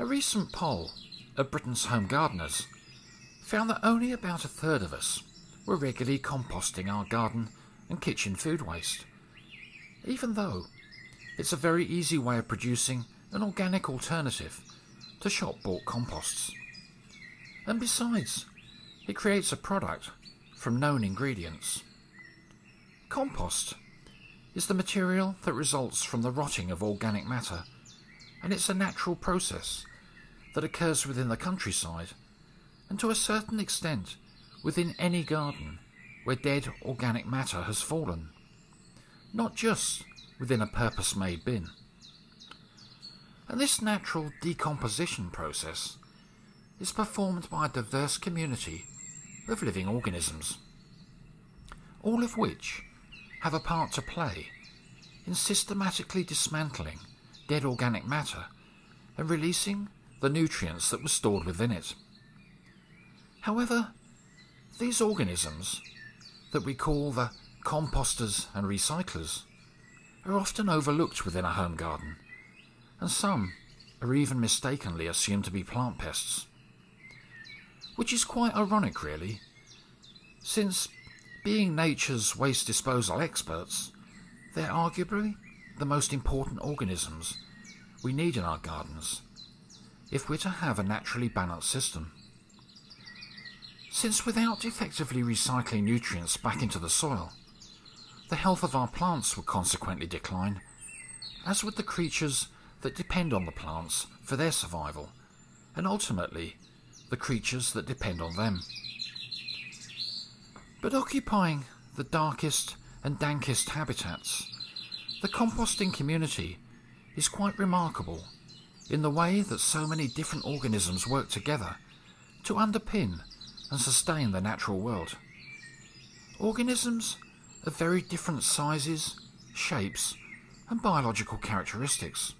A recent poll of Britain's home gardeners found that only about a third of us were regularly composting our garden and kitchen food waste, even though it's a very easy way of producing an organic alternative to shop bought composts. And besides, it creates a product from known ingredients. Compost is the material that results from the rotting of organic matter, and it's a natural process that occurs within the countryside and to a certain extent within any garden where dead organic matter has fallen, not just within a purpose made bin. And this natural decomposition process is performed by a diverse community of living organisms, all of which have a part to play in systematically dismantling dead organic matter and releasing the nutrients that were stored within it. However, these organisms, that we call the composters and recyclers, are often overlooked within a home garden, and some are even mistakenly assumed to be plant pests. Which is quite ironic, really, since being nature's waste disposal experts, they're arguably the most important organisms we need in our gardens if we're to have a naturally balanced system. Since without effectively recycling nutrients back into the soil, the health of our plants would consequently decline, as would the creatures that depend on the plants for their survival, and ultimately the creatures that depend on them. But occupying the darkest and dankest habitats, the composting community is quite remarkable in the way that so many different organisms work together to underpin and sustain the natural world. Organisms of very different sizes, shapes, and biological characteristics.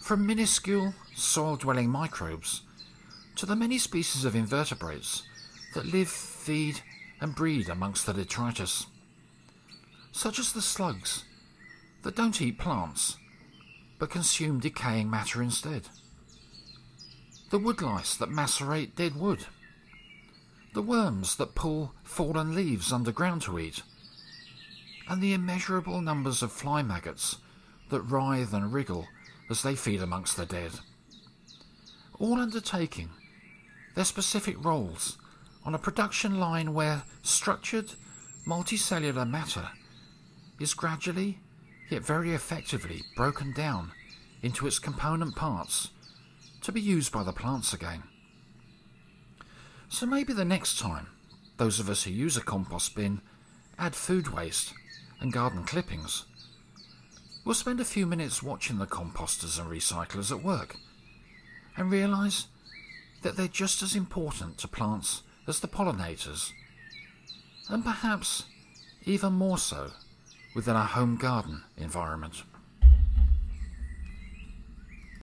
From minuscule soil dwelling microbes to the many species of invertebrates that live, feed, and breed amongst the detritus, such as the slugs that don't eat plants but consume decaying matter instead, the woodlice that macerate dead wood, the worms that pull fallen leaves underground to eat, and the immeasurable numbers of fly maggots that writhe and wriggle as they feed amongst the dead, all undertaking their specific roles on a production line where structured multicellular matter is gradually yet very effectively broken down into its component parts to be used by the plants again. So maybe the next time those of us who use a compost bin add food waste and garden clippings, we'll spend a few minutes watching the composters and recyclers at work and realise that they're just as important to plants as the pollinators, and perhaps even more so within our home garden environment.